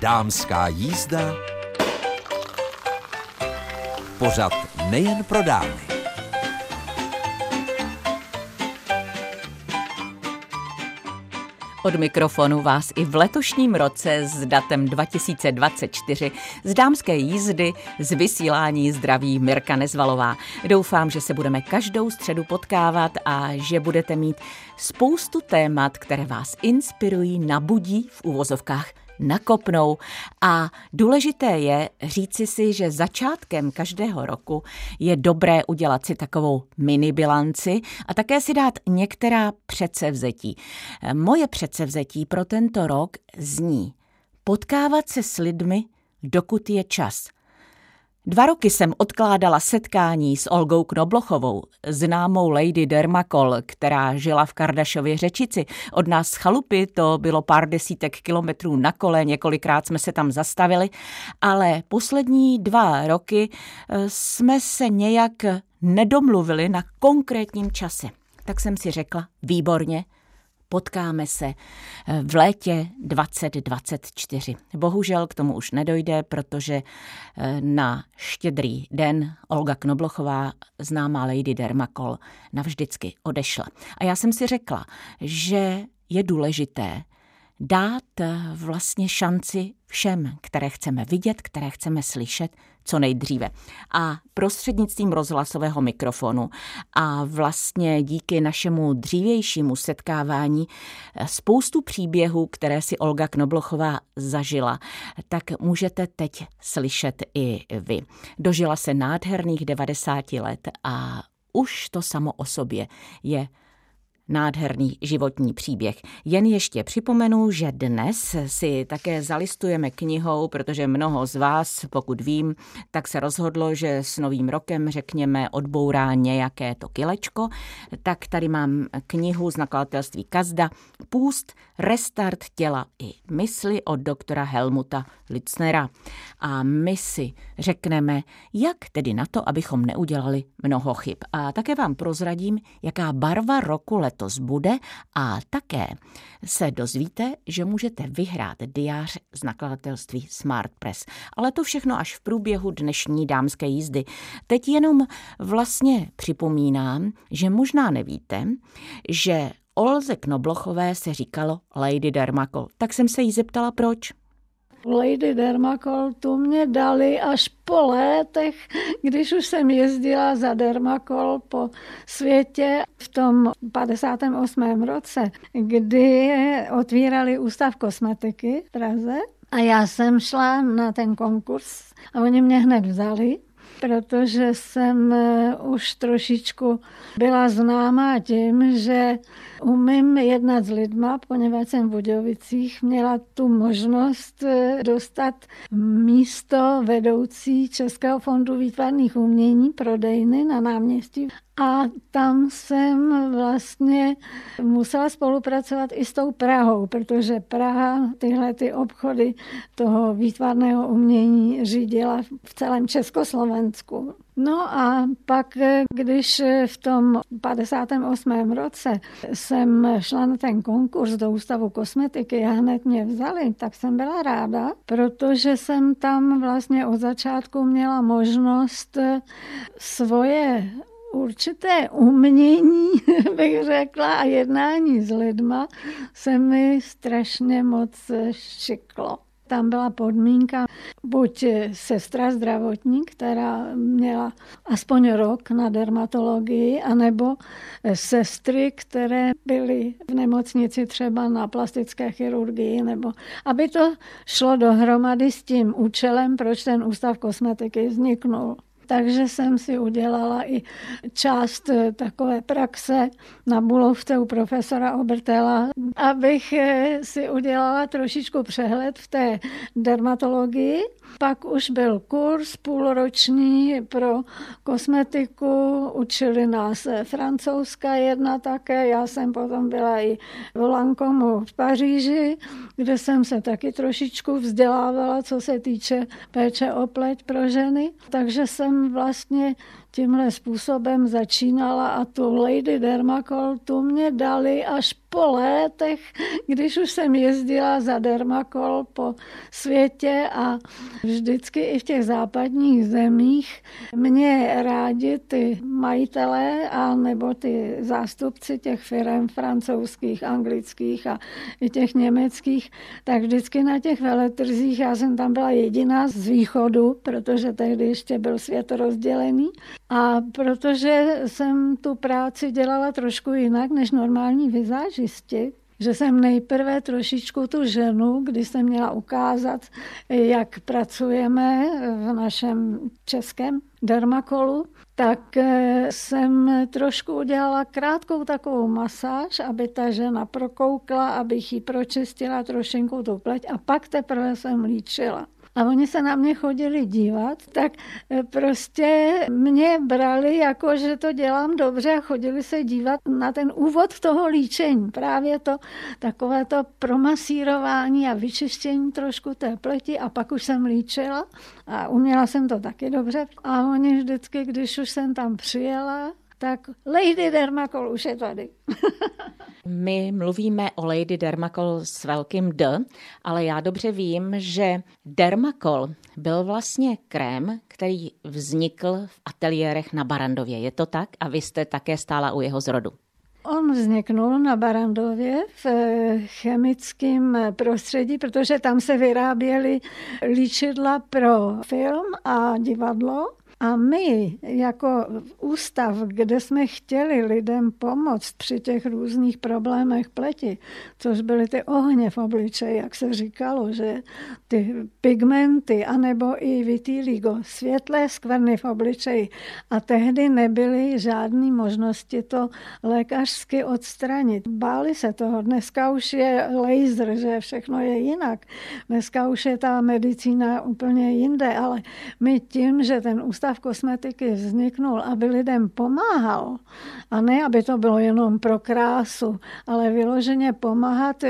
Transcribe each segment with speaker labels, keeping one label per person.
Speaker 1: Dámská jízda. Pořad nejen pro dámy.
Speaker 2: Od mikrofonu vás i v letošním roce s datem 2024 z dámské jízdy z vysílání zdraví Mirka Nezvalová. Doufám, že se budeme každou středu potkávat a že budete mít spoustu témat, které vás inspirují, nabudí v úvozovkách nakopnou. A důležité je říci si, že začátkem každého roku je dobré udělat si takovou mini bilanci a také si dát některá předsevzetí. Moje předsevzetí pro tento rok zní potkávat se s lidmi, dokud je čas – Dva roky jsem odkládala setkání s Olgou Knoblochovou, známou Lady Dermakol, která žila v Kardašově řečici. Od nás z chalupy to bylo pár desítek kilometrů na kole, několikrát jsme se tam zastavili, ale poslední dva roky eh, jsme se nějak nedomluvili na konkrétním čase. Tak jsem si řekla, výborně, potkáme se eh, v létě 2024. Bohužel k tomu už nedojde, protože eh, na štědrý den Olga Knoblochová, známá Lady Dermakol, navždycky odešla. A já jsem si řekla, že je důležité dát eh, vlastně šanci všem, které chceme vidět, které chceme slyšet, co nejdříve. A prostřednictvím rozhlasového mikrofonu a vlastně díky našemu dřívějšímu setkávání eh, spoustu příběhů, které si Olga Knoblochová zažila, tak můžete teď slyšet i vy. Dožila se nádherných 90 let a už to samo o sobě je Nádherný životní příběh. Jen ještě připomenu, že dnes si také zalistujeme knihou, protože mnoho z vás, pokud vím, tak se rozhodlo, že s novým rokem, řekněme, odbourá nějaké to kilečko. Tak tady mám knihu z nakladatelství Kazda Půst, restart těla i mysli od doktora Helmuta Litznera. A my si řekneme, jak tedy na to, abychom neudělali mnoho chyb. A také vám prozradím, jaká barva roku let letos bude a také se dozvíte, že můžete vyhrát diář z nakladatelství Smart Press. Ale to všechno až v průběhu dnešní dámské jízdy. Teď jenom vlastně připomínám, že možná nevíte, že Olze Knoblochové se říkalo Lady Dermakol. Tak jsem se jí zeptala, proč.
Speaker 3: Lady Dermakol tu mě dali až po létech, když už jsem jezdila za Dermakol po světě v tom 58. roce, kdy otvírali ústav kosmetiky v Praze. A já jsem šla na ten konkurs a oni mě hned vzali protože jsem eh, už trošičku byla známá tím, že umím jednat s lidma, poněvadž jsem v Budějovicích měla tu možnost eh, dostat místo vedoucí Českého fondu výtvarných umění prodejny na náměstí a tam jsem vlastně musela spolupracovat i s tou Prahou, protože Praha tyhle ty obchody toho výtvarného umění řídila v celém Československu. No a pak, když v tom 58. roce jsem šla na ten konkurs do Ústavu kosmetiky a hned mě vzali, tak jsem byla ráda, protože jsem tam vlastně od začátku měla možnost svoje určité umění, bych řekla, a jednání s lidma se mi strašně moc šiklo. Tam byla podmínka buď sestra zdravotní, která měla aspoň rok na dermatologii, anebo sestry, které byly v nemocnici třeba na plastické chirurgii, nebo aby to šlo dohromady s tím účelem, proč ten ústav kosmetiky vzniknul. Takže jsem si udělala i část eh, takové praxe na Bulovce u profesora Obertela, abych eh, si udělala trošičku přehled v té dermatologii pak už byl kurz půlroční pro kosmetiku, učili nás francouzská jedna také, já jsem potom byla i v Lankomu v Paříži, kde jsem se taky trošičku vzdělávala, co se týče péče o pleť pro ženy. Takže jsem vlastně tímhle způsobem začínala a tu Lady Dermacol tu mě dali až po létech, když už jsem jezdila za Dermakol po světě a vždycky i v těch západních zemích. Mě rádi ty majitelé a nebo ty zástupci těch firm francouzských, anglických a i těch německých, tak vždycky na těch veletrzích, já jsem tam byla jediná z východu, protože tehdy ještě byl svět rozdělený a protože jsem tu práci dělala trošku jinak než normální vizážisti, že jsem nejprve trošičku tu ženu, když jsem měla ukázat, jak pracujeme v našem českém dermakolu, tak eh, jsem trošku udělala krátkou takovou masáž, aby ta žena prokoukla, abych jí pročistila trošinku tu pleť a pak teprve jsem líčila a oni se na mě chodili dívat, tak eh, prostě mě brali jako, že to dělám dobře a chodili se dívat na ten úvod toho líčení. Právě to takové to promasírování a vyčištění trošku té pleti a pak už jsem líčila a uměla jsem to taky dobře. A oni vždycky, když už jsem tam přijela, tak Lady Dermakol už je tady.
Speaker 2: My mluvíme o Lady Dermakol s velkým D, ale já dobře vím, že Dermakol byl vlastně krém, který vznikl v ateliérech na Barandově. Je to tak? A vy jste také stála u jeho zrodu.
Speaker 3: On vzniknul na Barandově v chemickém prostředí, protože tam se vyráběly líčidla pro film a divadlo. A my jako ústav, kde jsme chtěli lidem pomoct při těch různých problémech pleti, což byly ty ohně v obličeji, jak se říkalo, že ty pigmenty, anebo i vitiligo, světlé skvrny v obličeji. A tehdy nebyly žádné možnosti to lékařsky odstranit. Báli se toho. Dneska už je laser, že všechno je jinak. Dneska už je ta medicína úplně jinde, ale my tím, že ten ústav ústav kosmetiky vzniknul, aby lidem pomáhal, a ne, aby to bylo jenom pro krásu, ale vyloženě pomáhat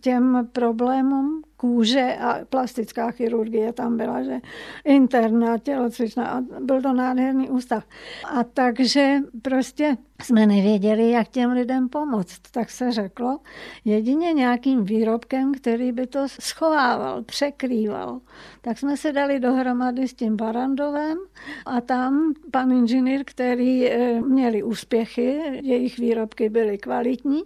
Speaker 3: těm problémům, kůže a plastická chirurgie tam byla, že interná, tělocvičná a byl to nádherný ústav. A takže prostě jsme nevěděli, jak těm lidem pomoct. Tak se řeklo, jedině nějakým výrobkem, který by to schovával, překrýval. Tak jsme se dali dohromady s tím Barandovem a tam pan inženýr, který eh, měli úspěchy, jejich výrobky byly kvalitní,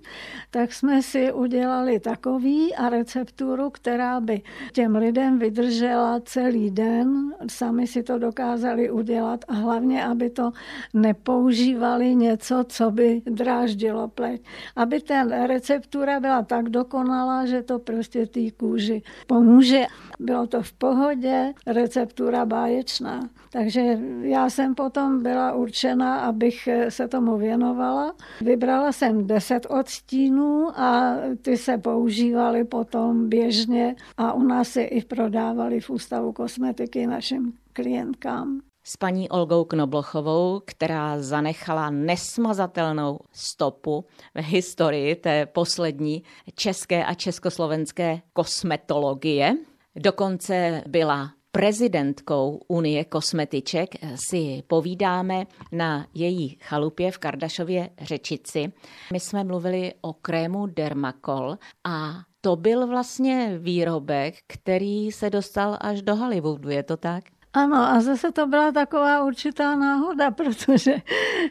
Speaker 3: tak jsme si udělali takový a recepturu, která by těm lidem vydržela celý den. Sami si to dokázali udělat a hlavně, aby to nepoužívali něco, co by dráždilo pleť. Aby ta receptura byla tak dokonalá, že to prostě té kůži pomůže. Bylo to v pohodě, receptura báječná. Takže já jsem potom byla určena, abych se tomu věnovala. Vybrala jsem deset odstínů a ty se používaly potom běžně a u nás se i prodávali v Ústavu kosmetiky našim klientkám
Speaker 2: s paní Olgou Knoblochovou, která zanechala nesmazatelnou stopu v historii té poslední české a československé kosmetologie. Dokonce byla prezidentkou Unie kosmetiček si povídáme na její chalupě v Kardašově Řečici. My jsme mluvili o krému Dermacol a to byl vlastně výrobek, který se dostal až do Hollywoodu, je to tak?
Speaker 3: Ano, a zase to byla taková určitá náhoda, protože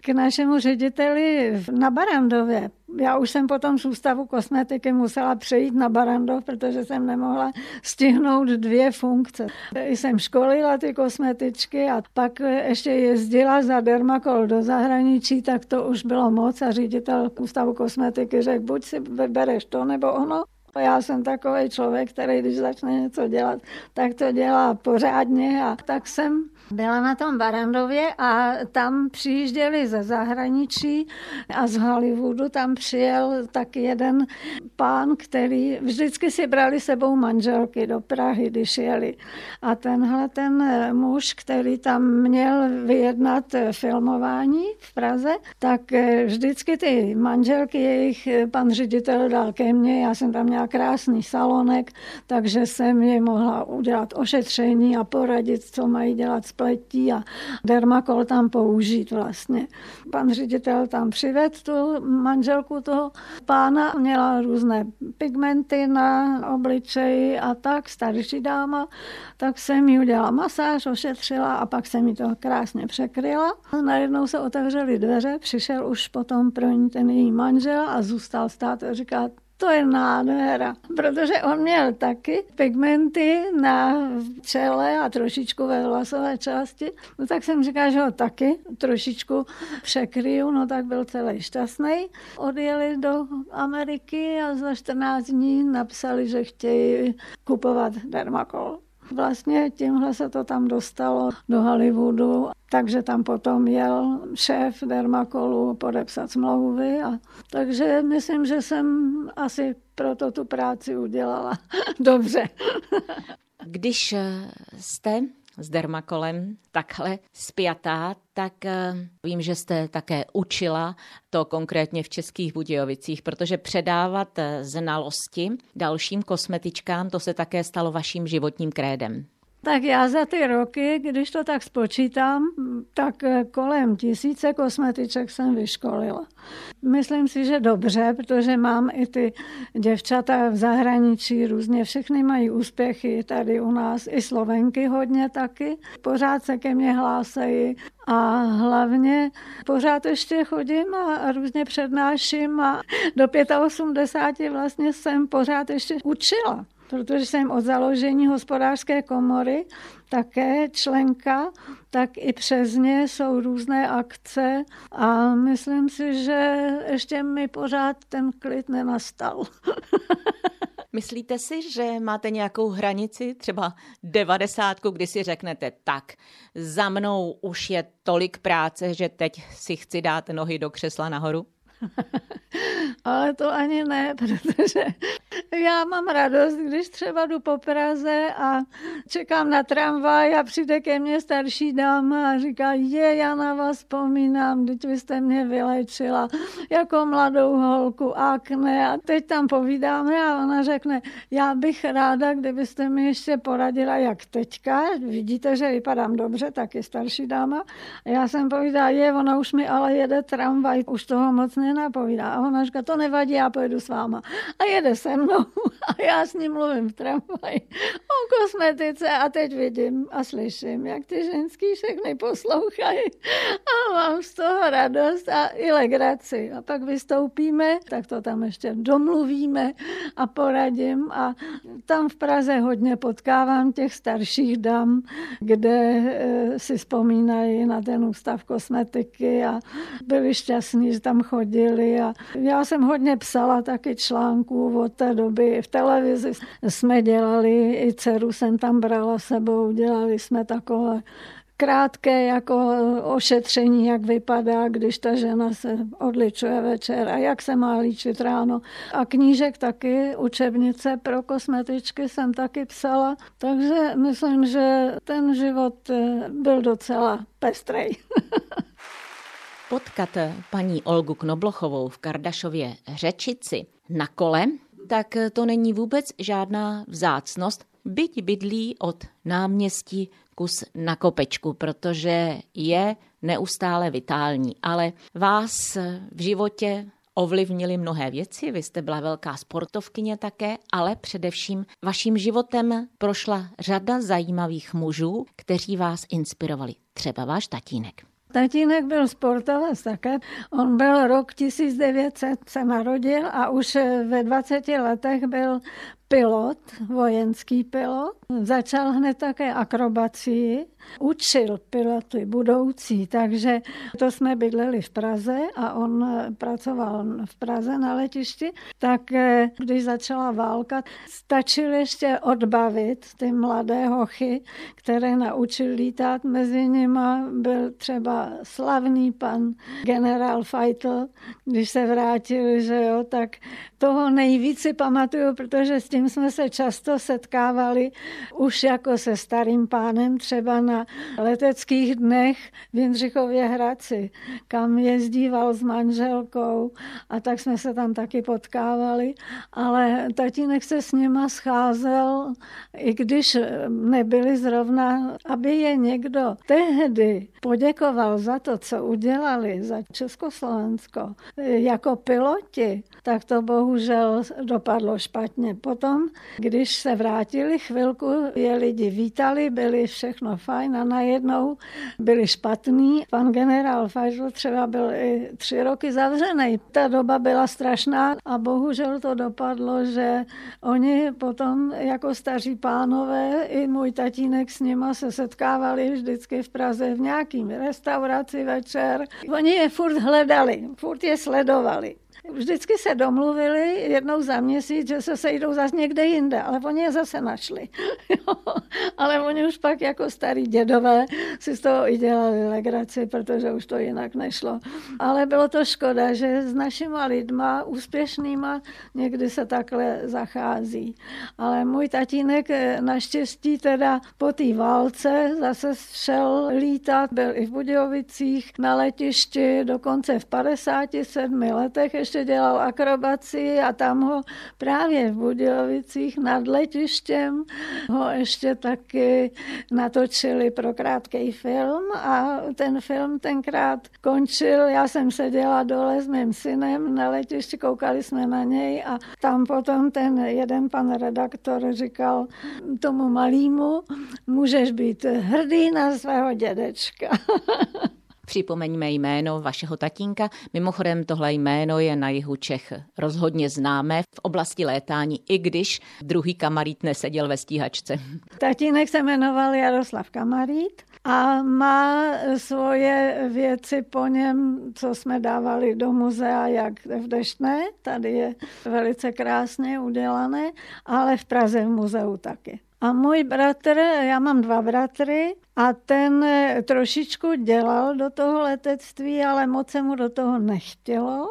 Speaker 3: k našemu řediteli na Barandově, já už jsem potom z ústavu kosmetiky musela přejít na Barandov, protože jsem nemohla stihnout dvě funkce. Jsem školila ty kosmetičky a pak ještě jezdila za Dermakol do zahraničí, tak to už bylo moc a ředitel ústavu kosmetiky řekl, buď si vybereš to nebo ono. Já jsem takový člověk, který když začne něco dělat, tak to dělá pořádně a tak jsem byla na tom Barandově a tam přijížděli ze zahraničí a z Hollywoodu tam přijel tak jeden pán, který vždycky si brali sebou manželky do Prahy, když jeli. A tenhle ten muž, který tam měl vyjednat filmování v Praze, tak vždycky ty manželky jejich pan ředitel dal ke mně, já jsem tam měla krásný salonek, takže jsem ji mohla udělat ošetření a poradit, co mají dělat s pletí a dermakol tam použít vlastně. Pan ředitel tam přivedl tu manželku toho pána, měla různé pigmenty na obličeji a tak, starší dáma, tak jsem jí udělala masáž, ošetřila a pak jsem mi to krásně překryla. Najednou se otevřely dveře, přišel už potom pro ní ten její manžel a zůstal stát a říká, to je nádhera, protože on měl taky pigmenty na čele a trošičku ve vlasové části. No tak jsem říkal, že ho taky trošičku překryju, no tak byl celý šťastný. Odjeli do Ameriky a za 14 dní napsali, že chtějí kupovat dermakol. Vlastně tímhle se to tam dostalo do Hollywoodu, takže tam potom jel šéf Dermakolu podepsat smlouvy. A, takže myslím, že jsem asi proto tu práci udělala dobře.
Speaker 2: Když jste s dermakolem takhle spjatá, tak eh, vím, že jste také učila to konkrétně v Českých Budějovicích, protože předávat eh, znalosti dalším kosmetičkám, to se také stalo vaším životním krédem.
Speaker 3: Tak já za ty roky, když to tak spočítám, tak eh, kolem tisíce kosmetiček jsem vyškolila. Myslím si, že dobře, protože mám i ty děvčata v zahraničí, různě všechny mají úspěchy tady u nás, i Slovenky hodně taky. Pořád se ke mně hlásejí a hlavně pořád ještě chodím a různě přednáším a do 85 vlastně jsem pořád ještě učila protože jsem od založení hospodářské komory také členka, tak i přes ně jsou různé akce a myslím si, že ještě mi pořád ten klid nenastal.
Speaker 2: Myslíte si, že máte nějakou hranici, třeba devadesátku, kdy si řeknete, tak za mnou už je tolik práce, že teď si chci dát nohy do křesla nahoru?
Speaker 3: Ale to ani ne, protože já mám radost, když třeba jdu po Praze a čekám na tramvaj a přijde ke mně starší dáma a říká, je, já na vás vzpomínám, teď vy jste mě vylečila jako mladou holku, akne a teď tam povídáme a ona řekne, já bych ráda, kdybyste mi ještě poradila, jak teďka, vidíte, že vypadám dobře, taky starší dáma. A já jsem povídala, je, ona už mi ale jede tramvaj, už toho moc nenapovídá. A ona říká, to nevadí, já pojedu s váma. A jede se mnou a já s ním mluvím v tramvaji o kosmetice a teď vidím a slyším, jak ty ženský všechny poslouchají a mám z toho radost a i legraci. A pak vystoupíme, tak to tam ještě domluvíme a poradím a tam v Praze hodně potkávám těch starších dam, kde eh, si vzpomínají na ten ústav kosmetiky a byli šťastní, že tam chodili a já jsem hodně psala taky článků od té doby. V televizi jsme dělali, i dceru jsem tam brala sebou, dělali jsme takové krátké jako ošetření, jak vypadá, když ta žena se odličuje večer a jak se má líčit ráno. A knížek taky, učebnice pro kosmetičky jsem taky psala, takže myslím, že ten život eh, byl docela pestrej.
Speaker 2: Potkat paní Olgu Knoblochovou v Kardašově Řečici na kole, tak to není vůbec žádná vzácnost, byť bydlí od náměstí kus na kopečku, protože je neustále vitální. Ale vás v životě ovlivnili mnohé věci, vy jste byla velká sportovkyně také, ale především vaším životem prošla řada zajímavých mužů, kteří vás inspirovali. Třeba váš tatínek.
Speaker 3: Tatínek byl sportovec také. On byl rok 1900 se narodil a už ve 20 letech byl pilot, vojenský pilot. Začal hned také akrobacii, učil piloty budoucí, takže to jsme bydleli v Praze a on pracoval v Praze na letišti, tak eh, když začala válka, stačil ještě odbavit ty mladé hochy, které naučil lítat. Mezi nimi byl třeba slavný pan generál Feitel, když se vrátil, že jo, tak toho nejvíc si pamatuju, protože s tím jsme se často setkávali už jako se starým pánem třeba na leteckých dnech v Jindřichově Hradci, kam jezdíval s manželkou a tak jsme se tam taky potkávali, ale tatínek se s nima scházel, i když nebyli zrovna, aby je někdo tehdy poděkoval za to, co udělali za Československo jako piloti, tak to bohužel dopadlo špatně. Potom, když se vrátili chvilku, je lidi vítali, byli všechno fajn a najednou byli špatní. Pan generál Fajzl třeba byl i tři roky zavřený. Ta doba byla strašná a bohužel to dopadlo, že oni potom jako staří pánové, i můj tatínek s nima se setkávali vždycky v Praze v nějakým restauraci večer. Oni je furt hledali, furt je sledovali. Vždycky se domluvili jednou za měsíc, že se sejdou zase někde jinde, ale oni je zase našli. ale oni už pak jako starý dědové si z toho i dělali legraci, protože už to jinak nešlo. Ale bylo to škoda, že s našima lidma, úspěšnýma, někdy se takhle zachází. Ale můj tatínek eh, naštěstí teda po té válce zase šel lítat, byl i v Budějovicích na letišti, dokonce v 57 letech ještě dělal akrobaci a tam ho právě v Budějovicích nad letištěm ho ještě taky natočili pro krátký film a ten film tenkrát končil, já jsem seděla dole s mým synem na letišti, koukali jsme na něj a tam potom ten jeden pan redaktor říkal tomu malýmu, můžeš být hrdý na svého dědečka.
Speaker 2: Připomeňme jméno vašeho tatínka. Mimochodem tohle jméno je na jihu Čech rozhodně známé v oblasti létání, i když druhý kamarít neseděl ve stíhačce.
Speaker 3: Tatínek se jmenoval Jaroslav Kamarít a má svoje věci po něm, co jsme dávali do muzea, jak v Deštné, tady je velice krásně udělané, ale v Praze v muzeu taky. A můj bratr, já mám dva bratry, a ten trošičku dělal do toho letectví, ale moc se mu do toho nechtělo.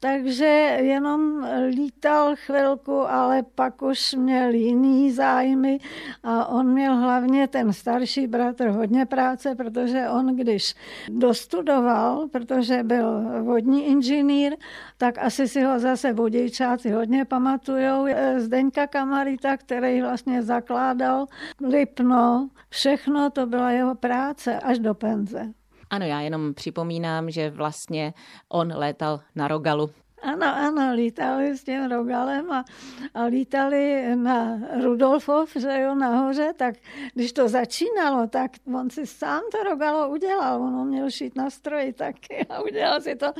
Speaker 3: Takže jenom lítal chvilku, ale pak už měl jiný zájmy a on měl hlavně ten starší bratr hodně práce, protože on když dostudoval, protože byl vodní inženýr, tak asi si ho zase vodějčáci hodně pamatujou. Zdeňka Kamarita, který vlastně zakládal Lipno, všechno to byla jeho práce až do penze.
Speaker 2: Ano, já jenom připomínám, že vlastně on létal na Rogalu
Speaker 3: ano, ano, lítali s tím rogalem a, a lítali na Rudolfov, že jo, nahoře, tak když to začínalo, tak on si sám to rogalo udělal, on měl šít na stroji taky a udělal si to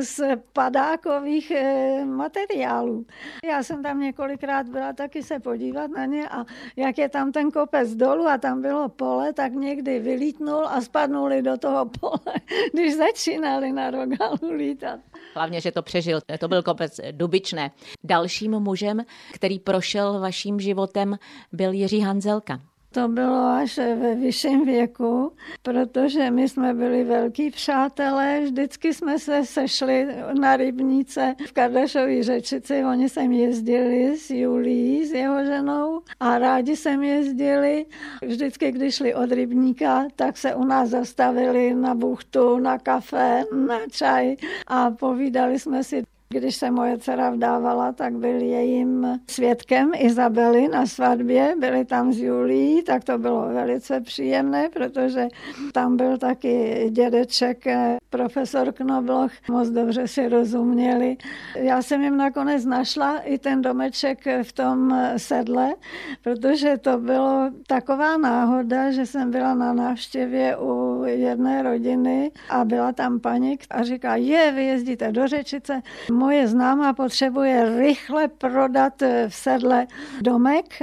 Speaker 3: z padákových e, materiálů. Já jsem tam několikrát byla taky se podívat na ně a jak je tam ten kopec dolů a tam bylo pole, tak někdy vylítnul a spadnuli do toho pole, když začínali na rogalu lítat.
Speaker 2: Hlavně, že to přežil to byl kopec Dubičné. Dalším mužem, který prošel vaším životem, byl Jiří Hanzelka.
Speaker 3: To bylo až ve vyšším věku, protože my jsme byli velký přátelé, vždycky jsme se sešli na rybníce v Kardašové řečici, oni sem jezdili s Julí, s jeho ženou a rádi sem jezdili. Vždycky, když šli od rybníka, tak se u nás zastavili na buchtu, na kafe, na čaj a povídali jsme si když se moje dcera vdávala, tak byl jejím svědkem Izabely na svatbě, byli tam s Julí, tak to bylo velice příjemné, protože tam byl taky dědeček, profesor Knobloch, moc dobře si rozuměli. Já jsem jim nakonec našla i ten domeček v tom sedle, protože to bylo taková náhoda, že jsem byla na návštěvě u jedné rodiny a byla tam paní a říká, je, vy jezdíte do Řečice, moje známá potřebuje rychle prodat eh, v sedle domek.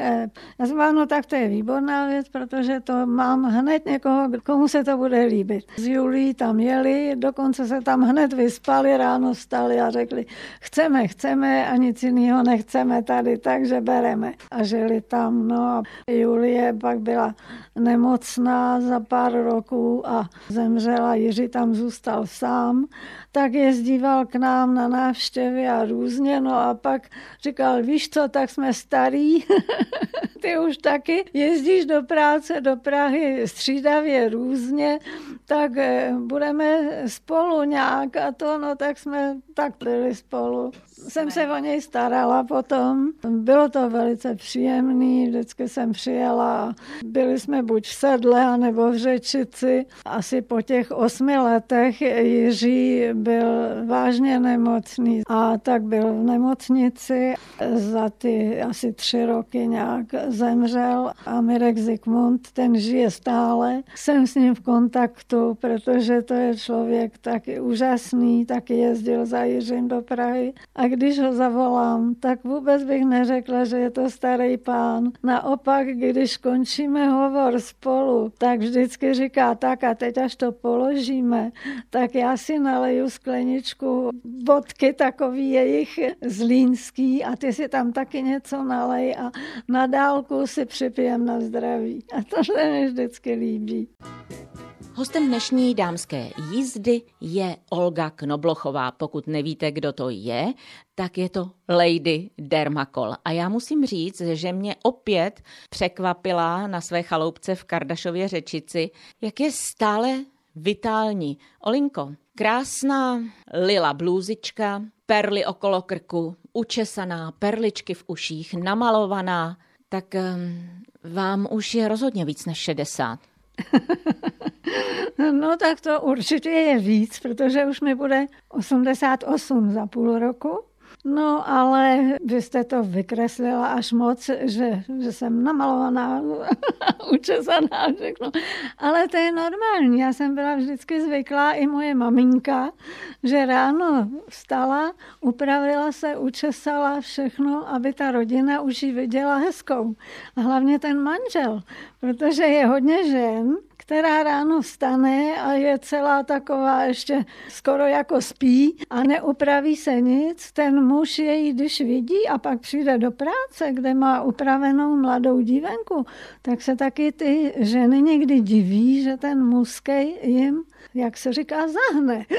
Speaker 3: Já jsem no tak to je výborná věc, protože to mám hned někoho, komu se to bude líbit. Z Julí tam jeli, dokonce se tam hned vyspali, ráno stali a řekli, chceme, chceme a nic jiného nechceme tady, takže bereme. A žili tam, no a Julie pak byla nemocná za pár roků a zemřela, Jiří tam zůstal sám, tak jezdíval k nám na návštěvy a různě, no a pak říkal, víš co, tak jsme starí, ty už taky jezdíš do práce, do Prahy střídavě různě, tak eh, budeme spolu nějak a to, no tak jsme tak spolu jsem se o něj starala potom. Bylo to velice příjemný, vždycky jsem přijela. Byli jsme buď v sedle, nebo v řečici. Asi po těch osmi letech Jiří byl vážně nemocný a tak byl v nemocnici. Za ty asi tři roky nějak zemřel a Mirek Zikmund, ten žije stále. Jsem s ním v kontaktu, protože to je člověk taky úžasný, taky jezdil za Jiřím do Prahy. A když ho zavolám, tak vůbec bych neřekla, že je to starý pán. Naopak, když končíme hovor spolu, tak vždycky říká tak a teď až to položíme, tak já si naleju skleničku vodky takový jejich zlínský a ty si tam taky něco nalej a na dálku si připijem na zdraví. A to se mi vždycky líbí.
Speaker 2: Hostem dnešní dámské jízdy je Olga Knoblochová. Pokud nevíte, kdo to je, tak je to Lady Dermakol. A já musím říct, že mě opět překvapila na své chaloupce v Kardašově řečici, jak je stále vitální. Olinko, krásná lila blůzička, perly okolo krku, učesaná, perličky v uších, namalovaná, tak um, vám už je rozhodně víc než 60.
Speaker 3: No tak to určitě je víc, protože už mi bude 88 za půl roku. No, ale vy jste to vykreslila až moc, že, že jsem namalovaná, učesaná, všechno. Ale to je normální. Já jsem byla vždycky zvyklá, i moje maminka, že ráno vstala, upravila se, učesala všechno, aby ta rodina už ji viděla hezkou. A hlavně ten manžel, protože je hodně žen, která ráno vstane a je celá taková ještě skoro jako spí a neupraví se nic. Ten muž její, když vidí a pak přijde do práce, kde má upravenou mladou dívenku, tak se taky ty ženy někdy diví, že ten muskej jim, jak se říká, zahne.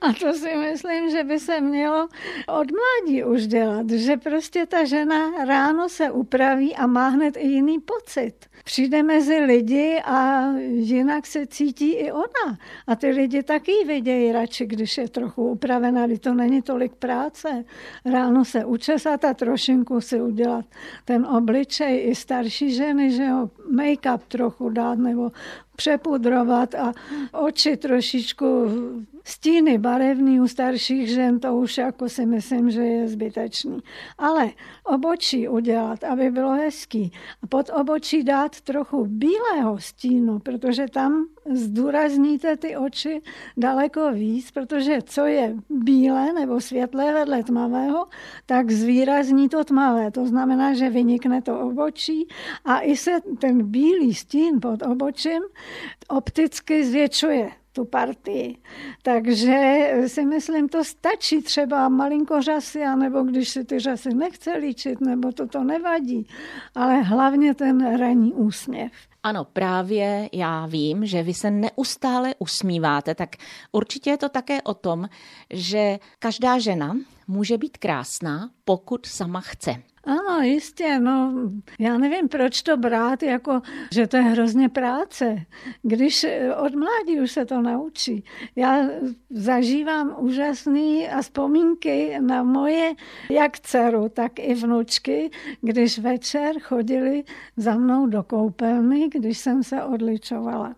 Speaker 3: A to si myslím, že by se mělo od mládí už dělat, že prostě ta žena ráno se upraví a má hned i jiný pocit. Přijde mezi lidi a jinak se cítí i ona. A ty lidi taky vidějí radši, když je trochu upravená, když to není tolik práce. Ráno se učesat a trošinku si udělat ten obličej i starší ženy, že jo, make-up trochu dát nebo přepudrovat a oči trošičku stíny barevný u starších žen, to už jako si myslím, že je zbytečný. Ale obočí udělat, aby bylo hezký. A pod obočí dát trochu bílého stínu, protože tam zdůrazníte ty oči daleko víc, protože co je bílé nebo světlé vedle tmavého, tak zvýrazní to tmavé. To znamená, že vynikne to obočí a i se ten bílý stín pod obočím opticky zvětšuje tu partii. Takže si myslím, to stačí třeba malinko řasy, anebo když si ty řasy nechce líčit, nebo to to nevadí, ale hlavně ten ranní úsměv.
Speaker 2: Ano, právě já vím, že vy se neustále usmíváte, tak určitě je to také o tom, že každá žena může být krásná, pokud sama chce.
Speaker 3: Ano, jistě, no, já nevím, proč to brát, jako, že to je hrozně práce, když eh, od mládí už se to naučí. Já zažívám úžasné a vzpomínky na moje jak dceru, tak i vnučky, když večer chodili za mnou do koupelny, když jsem se odličovala.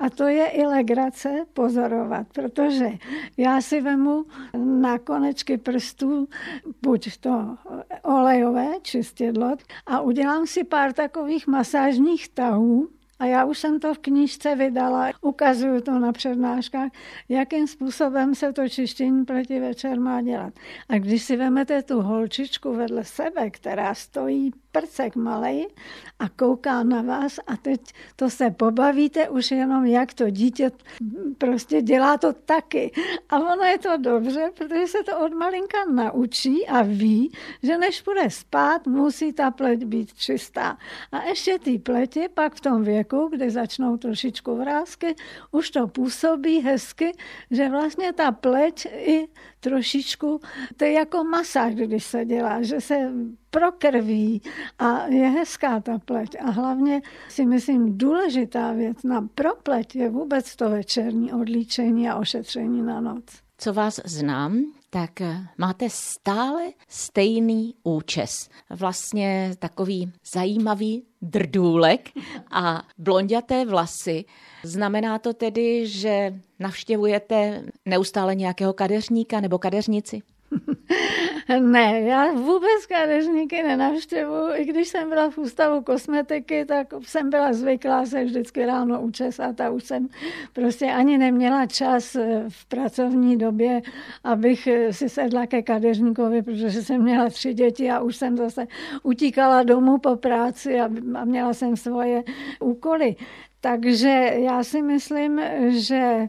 Speaker 3: A to je i legrace pozorovat, protože já si vemu na konečky prstů buď to olejové čistědlo a udělám si pár takových masážních tahů, a já už jsem to v knížce vydala, ukazuju to na přednáškách, jakým způsobem se to čištění pleti večer má dělat. A když si vezmete tu holčičku vedle sebe, která stojí prcek malej a kouká na vás a teď to se pobavíte už jenom, jak to dítě prostě dělá to taky. A ono je to dobře, protože se to od malinka naučí a ví, že než bude spát, musí ta pleť být čistá. A ještě ty pleti pak v tom věku, kdy začnou trošičku vrázky, už to působí hezky, že vlastně ta pleť i trošičku, to je jako masáž, když se dělá, že se prokrví a je hezká ta pleť. A hlavně si myslím, důležitá věc na propleť je vůbec to večerní odlíčení a ošetření na noc.
Speaker 2: Co vás znám, tak máte stále stejný účes. Vlastně takový zajímavý drdůlek a blondiaté vlasy. Znamená to tedy, že navštěvujete neustále nějakého kadeřníka nebo kadeřnici?
Speaker 3: Ne, já vůbec kadeřníky nenavštěvuji. I když jsem byla v ústavu kosmetiky, tak jsem byla zvyklá se vždycky ráno učesat a už jsem prostě ani neměla čas eh, v pracovní době, abych eh, si sedla ke kadeřníkovi, protože jsem měla tři děti a už jsem zase utíkala domů po práci a, a měla jsem svoje úkoly. Takže já si myslím, že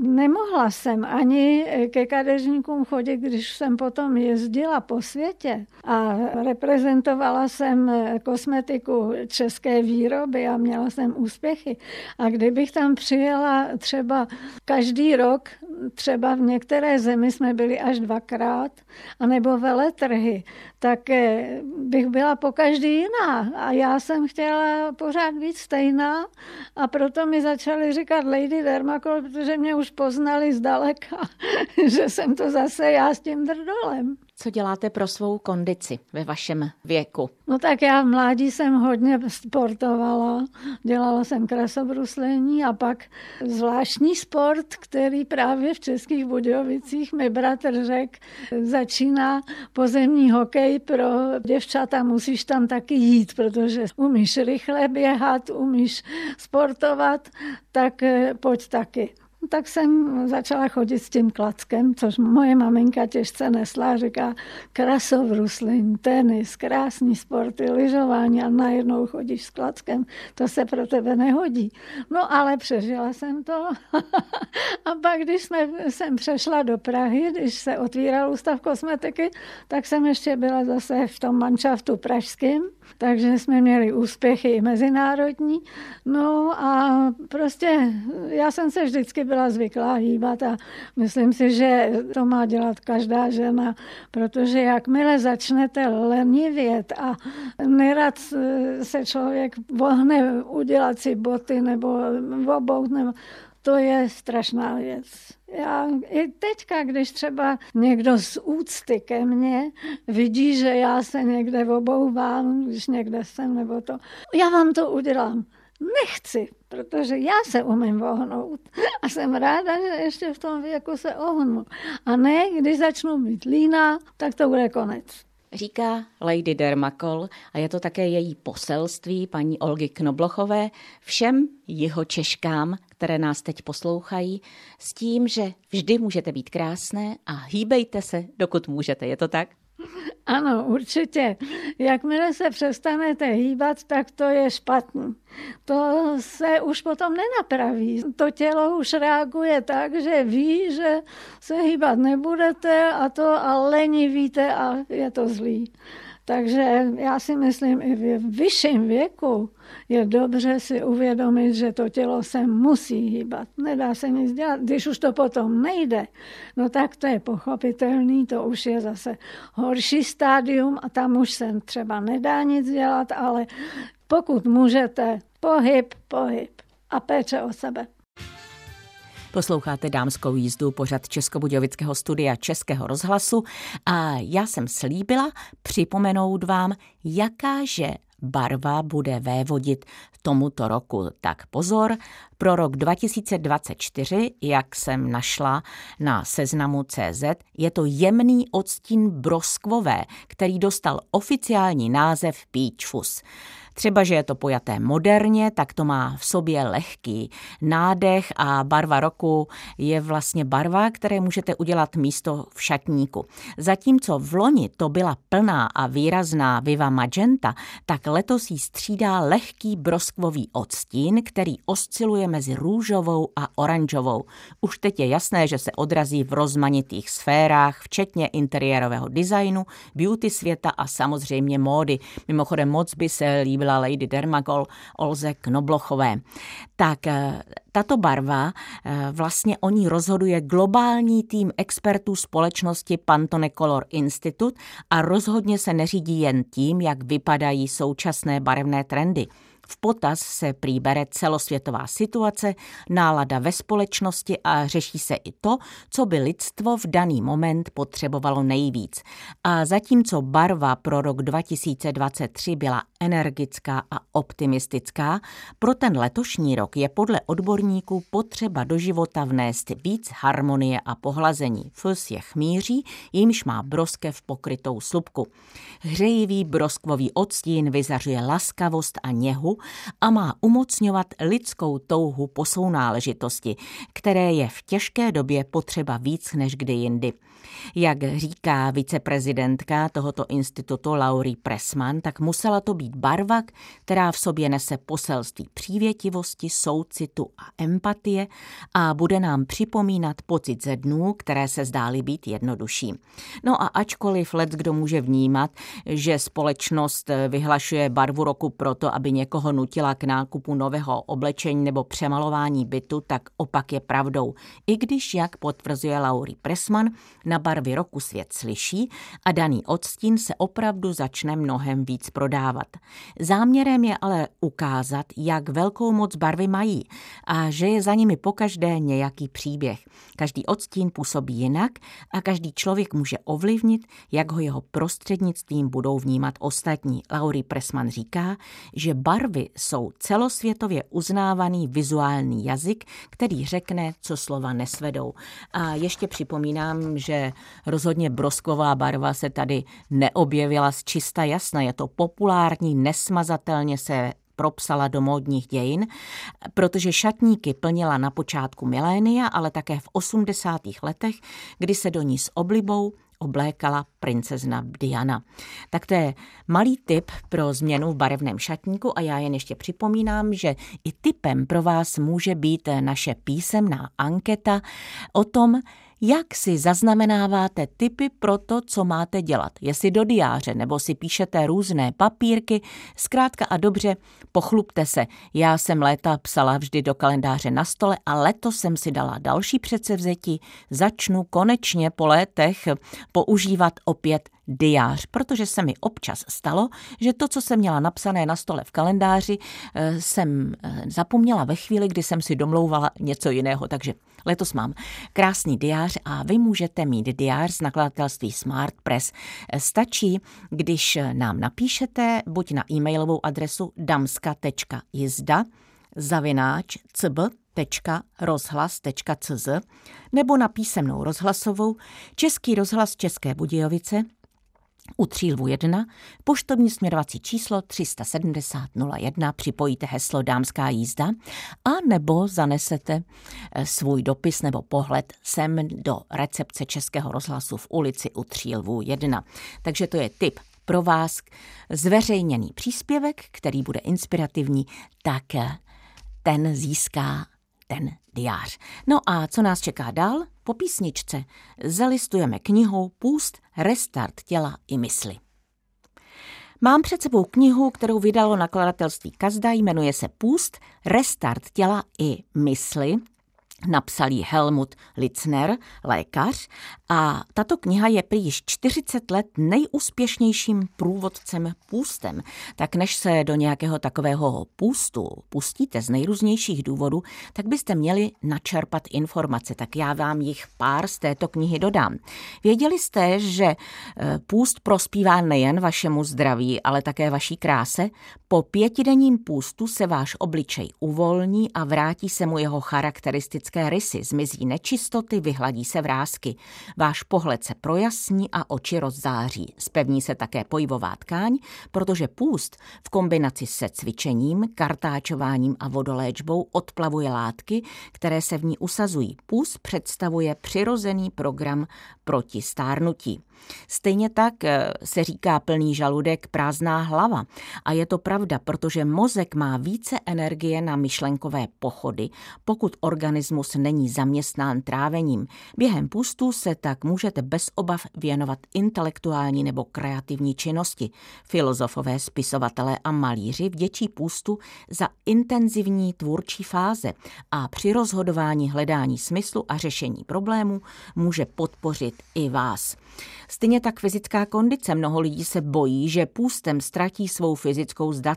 Speaker 3: nemohla jsem ani ke kadeřníkům chodit, když jsem potom jezdila po světě a reprezentovala jsem kosmetiku české výroby a měla jsem úspěchy. A kdybych tam přijela třeba každý rok, třeba v některé zemi jsme byli až dvakrát, anebo veletrhy, tak eh, bych byla po každý jiná. A já jsem chtěla pořád být stejná a proto mi začali říkat Lady Dermacol, protože mě už poznali zdaleka, že jsem to zase já s tím drdolem.
Speaker 2: Co děláte pro svou kondici ve vašem věku?
Speaker 3: No tak já v mládí jsem hodně sportovala. Dělala jsem krasobruslení a pak zvláštní sport, který právě v Českých Budějovicích mi bratr řekl, začíná pozemní hokej pro děvčata, musíš tam taky jít, protože umíš rychle běhat, umíš sportovat, tak pojď taky tak jsem začala chodit s tím klackem, což moje maminka těžce nesla, říká krasovruslin, tenis, krásný sporty, lyžování a najednou chodíš s klackem, to se pro tebe nehodí. No ale přežila jsem to a pak, když jsme, jsem přešla do Prahy, když se otvíral ústav kosmetiky, tak jsem ještě byla zase v tom manšaftu pražským, takže jsme měli úspěchy i mezinárodní. No a prostě já jsem se vždycky byla zvyklá hýbat a myslím si, že to má dělat každá žena, protože jakmile začnete lenivět a nerad se člověk vohne udělat si boty nebo obout, nebo to je strašná věc. Já i teďka, když třeba někdo z úcty ke mně vidí, že já se někde obouvám, když někde jsem nebo to, já vám to udělám. Nechci, protože já se umím ohnout. A jsem ráda, že ještě v tom věku se ohnu. A ne, když začnu být líná, tak to bude konec
Speaker 2: říká Lady Dermakol a je to také její poselství paní Olgy Knoblochové všem jeho Češkám, které nás teď poslouchají, s tím, že vždy můžete být krásné a hýbejte se, dokud můžete. Je to tak?
Speaker 3: Ano, určitě. Jakmile se přestanete hýbat, tak to je špatný. To se už potom nenapraví. To tělo už reaguje tak, že ví, že se hýbat nebudete a to a lenivíte a je to zlý. Takže já si myslím, i v vyšším věku je dobře si uvědomit, že to tělo se musí hýbat. Nedá se nic dělat. Když už to potom nejde, no tak to je pochopitelný, to už je zase horší stádium a tam už se třeba nedá nic dělat, ale pokud můžete, pohyb, pohyb a péče o sebe.
Speaker 2: Posloucháte dámskou jízdu pořad Českobudějovického studia Českého rozhlasu a já jsem slíbila připomenout vám, jakáže barva bude vévodit tomuto roku. Tak pozor, pro rok 2024, jak jsem našla na seznamu CZ, je to jemný odstín broskvové, který dostal oficiální název Fuzz. Třeba, že je to pojaté moderně, tak to má v sobě lehký nádech a barva roku je vlastně barva, které můžete udělat místo v šatníku. Zatímco v loni to byla plná a výrazná Viva Magenta, tak letos jí střídá lehký broskvový odstín, který osciluje mezi růžovou a oranžovou. Už teď je jasné, že se odrazí v rozmanitých sférách, včetně interiérového designu, beauty světa a samozřejmě módy. Mimochodem moc by se líbila Lady Dermagol Olze Knoblochové. Tak eh, tato barva, eh, vlastně o ní rozhoduje globální tým expertů společnosti Pantone Color Institute a rozhodně se neřídí jen tím, jak vypadají současné barevné trendy. V potaz se příbere celosvětová situace, nálada ve společnosti a řeší se i to, co by lidstvo v daný moment potřebovalo nejvíc. A zatímco barva pro rok 2023 byla energická a optimistická, pro ten letošní rok je podle odborníků potřeba do života vnést víc harmonie a pohlazení. Fus je chmíří, jimž má broskev pokrytou slupku. Hřejivý broskvový odstín vyzařuje laskavost a něhu a má umocňovat lidskou touhu po sounáležitosti, které je v těžké době potřeba víc než kdy jindy. Jak říká viceprezidentka tohoto institutu Laurie Pressman, tak musela to být barva, která v sobě nese poselství přívětivosti, soucitu a empatie a bude nám připomínat pocit ze dnů, které se zdály být jednodušší. No a ačkoliv let kdo může vnímat, že společnost vyhlašuje barvu roku proto, aby někoho nutila k nákupu nového oblečení nebo přemalování bytu, tak opak je pravdou. I když, jak potvrzuje Laurie Pressman, na barvy roku svět slyší a daný odstín se opravdu začne mnohem víc prodávat. Záměrem je ale ukázat, jak velkou moc barvy mají a že je za nimi pokaždé nějaký příběh. Každý odstín působí jinak a každý člověk může ovlivnit, jak ho jeho prostřednictvím budou vnímat ostatní. Laurie Pressman říká, že barvy jsou celosvětově uznávaný vizuální jazyk, který řekne, co slova nesvedou. A ještě připomínám, že rozhodně brosková barva se tady neobjevila z čista jasna. Je to populární, nesmazatelně se propsala do módních dějin, protože šatníky plnila na počátku milénia, ale také v 80. letech, kdy se do ní s oblibou oblékala princezna Diana. Tak to je malý tip pro změnu v barevném šatníku a já jen ještě připomínám, že i typem pro vás může být naše písemná anketa o tom, jak si zaznamenáváte typy pro to, co máte dělat? Jestli do diáře nebo si píšete různé papírky, zkrátka a dobře, pochlupte se. Já jsem léta psala vždy do kalendáře na stole a letos jsem si dala další předsevzetí. Začnu konečně po létech používat opět diář, protože se mi občas stalo, že to, co jsem měla napsané na stole v kalendáři, eh, jsem eh, zapomněla ve chvíli, kdy jsem si domlouvala něco jiného. Takže letos mám krásný diář a vy můžete mít diář z nakladatelství Smart Press. Eh, stačí, když nám napíšete buď na e-mailovou adresu damska.jizda zavináč cb rozhlas.cz nebo na písemnou rozhlasovou Český rozhlas České Budějovice u Třílvu 1 poštovní směrovací číslo 37001 připojíte heslo Dámská jízda a nebo zanesete eh, svůj dopis nebo pohled sem do recepce Českého rozhlasu v ulici u Třílvu 1. Takže to je tip pro vás zveřejněný příspěvek, který bude inspirativní, tak eh, ten získá ten diář. No a co nás čeká dál? Po písničce zalistujeme knihu Půst, restart těla i mysli. Mám před sebou knihu, kterou vydalo nakladatelství Kazda, jmenuje se Půst, restart těla i mysli Napsal ji Helmut Litzner, lékař, a tato kniha je prý již 40 let nejúspěšnějším průvodcem půstem. Tak než se do nějakého takového půstu pustíte z nejrůznějších důvodů, tak byste měli načerpat informace. Tak já vám jich pár z této knihy dodám. Věděli jste, že e, půst prospívá nejen vašemu zdraví, ale také vaší kráse? Po pětidenním půstu se váš obličej uvolní a vrátí se mu jeho charakteristické rysy, zmizí nečistoty, vyhladí se vrázky. Váš pohled se projasní a oči rozzáří. Spevní se také pojivová tkáň, protože půst v kombinaci se cvičením, kartáčováním a vodoléčbou odplavuje látky, které se v ní usazují. Půst představuje přirozený program proti stárnutí. Stejně tak eh, se říká plný žaludek, prázdná hlava. A je to pravda, protože mozek má více energie na myšlenkové pochody, pokud organismus není zaměstnán trávením. Během půstu se tak můžete bez obav věnovat intelektuální nebo kreativní činnosti. Filozofové, spisovatelé a malíři vděčí půstu za intenzivní tvůrčí fáze a při rozhodování hledání smyslu a řešení problémů může podpořit i vás. Stejně tak fyzická kondice. Mnoho lidí se bojí, že půstem ztratí svou fyzickou zdatnost.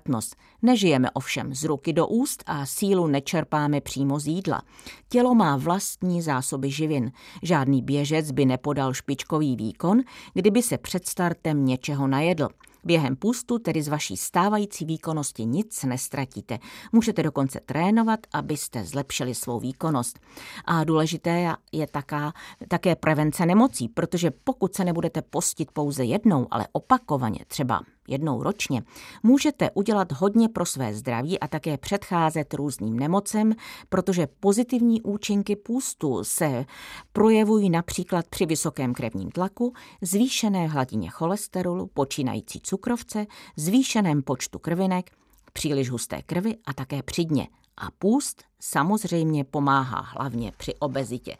Speaker 2: Nežijeme ovšem z ruky do úst a sílu nečerpáme přímo z jídla. Tělo má vlastní zásoby živin. Žádný běžec by nepodal špičkový výkon, kdyby se před startem něčeho najedl. Během půstu tedy z vaší stávající výkonnosti nic nestratíte. Můžete dokonce trénovat, abyste zlepšili svou výkonnost. A důležité je taká, také prevence nemocí, protože pokud se nebudete postit pouze jednou, ale opakovaně, třeba jednou ročně, můžete udělat hodně pro své zdraví a také předcházet různým nemocem, protože pozitivní účinky půstu se projevují například při vysokém krevním tlaku, zvýšené hladině cholesterolu, počínající cukrovce, zvýšeném počtu krvinek, příliš husté krvi a také při dně. A půst samozřejmě pomáhá hlavně při obezitě.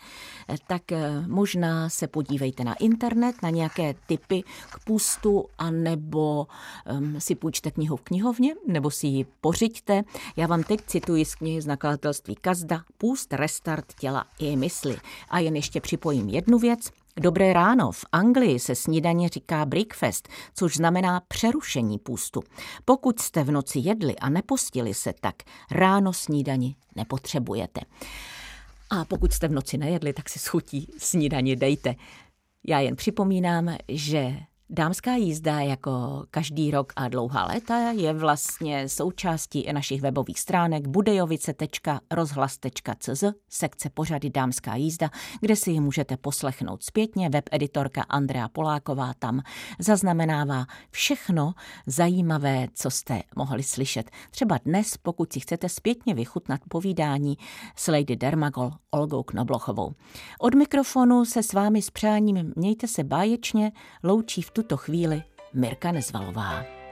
Speaker 2: Tak eh, možná se podívejte na internet, na nějaké typy k půstu, anebo um, si půjčte knihu v knihovně, nebo si ji pořiďte. Já vám teď cituji z knihy z nakladatelství Kazda Půst, restart těla i mysli. A jen ještě připojím jednu věc – Dobré ráno. V Anglii se snídaně říká breakfast, což znamená přerušení půstu. Pokud jste v noci jedli a nepostili se, tak ráno snídani nepotřebujete. A pokud jste v noci nejedli, tak si schutí snídani dejte. Já jen připomínám, že Dámská jízda jako každý rok a dlouhá léta je vlastně součástí našich webových stránek budejovice.rozhlas.cz sekce pořady Dámská jízda, kde si ji můžete poslechnout zpětně. Web editorka Andrea Poláková tam zaznamenává všechno zajímavé, co jste mohli slyšet. Třeba dnes, pokud si chcete zpětně vychutnat povídání s Lady Dermagol Olgou Knoblochovou. Od mikrofonu se s vámi s přáním mějte se báječně, loučí v tuto chvíli Mirka Nezvalová.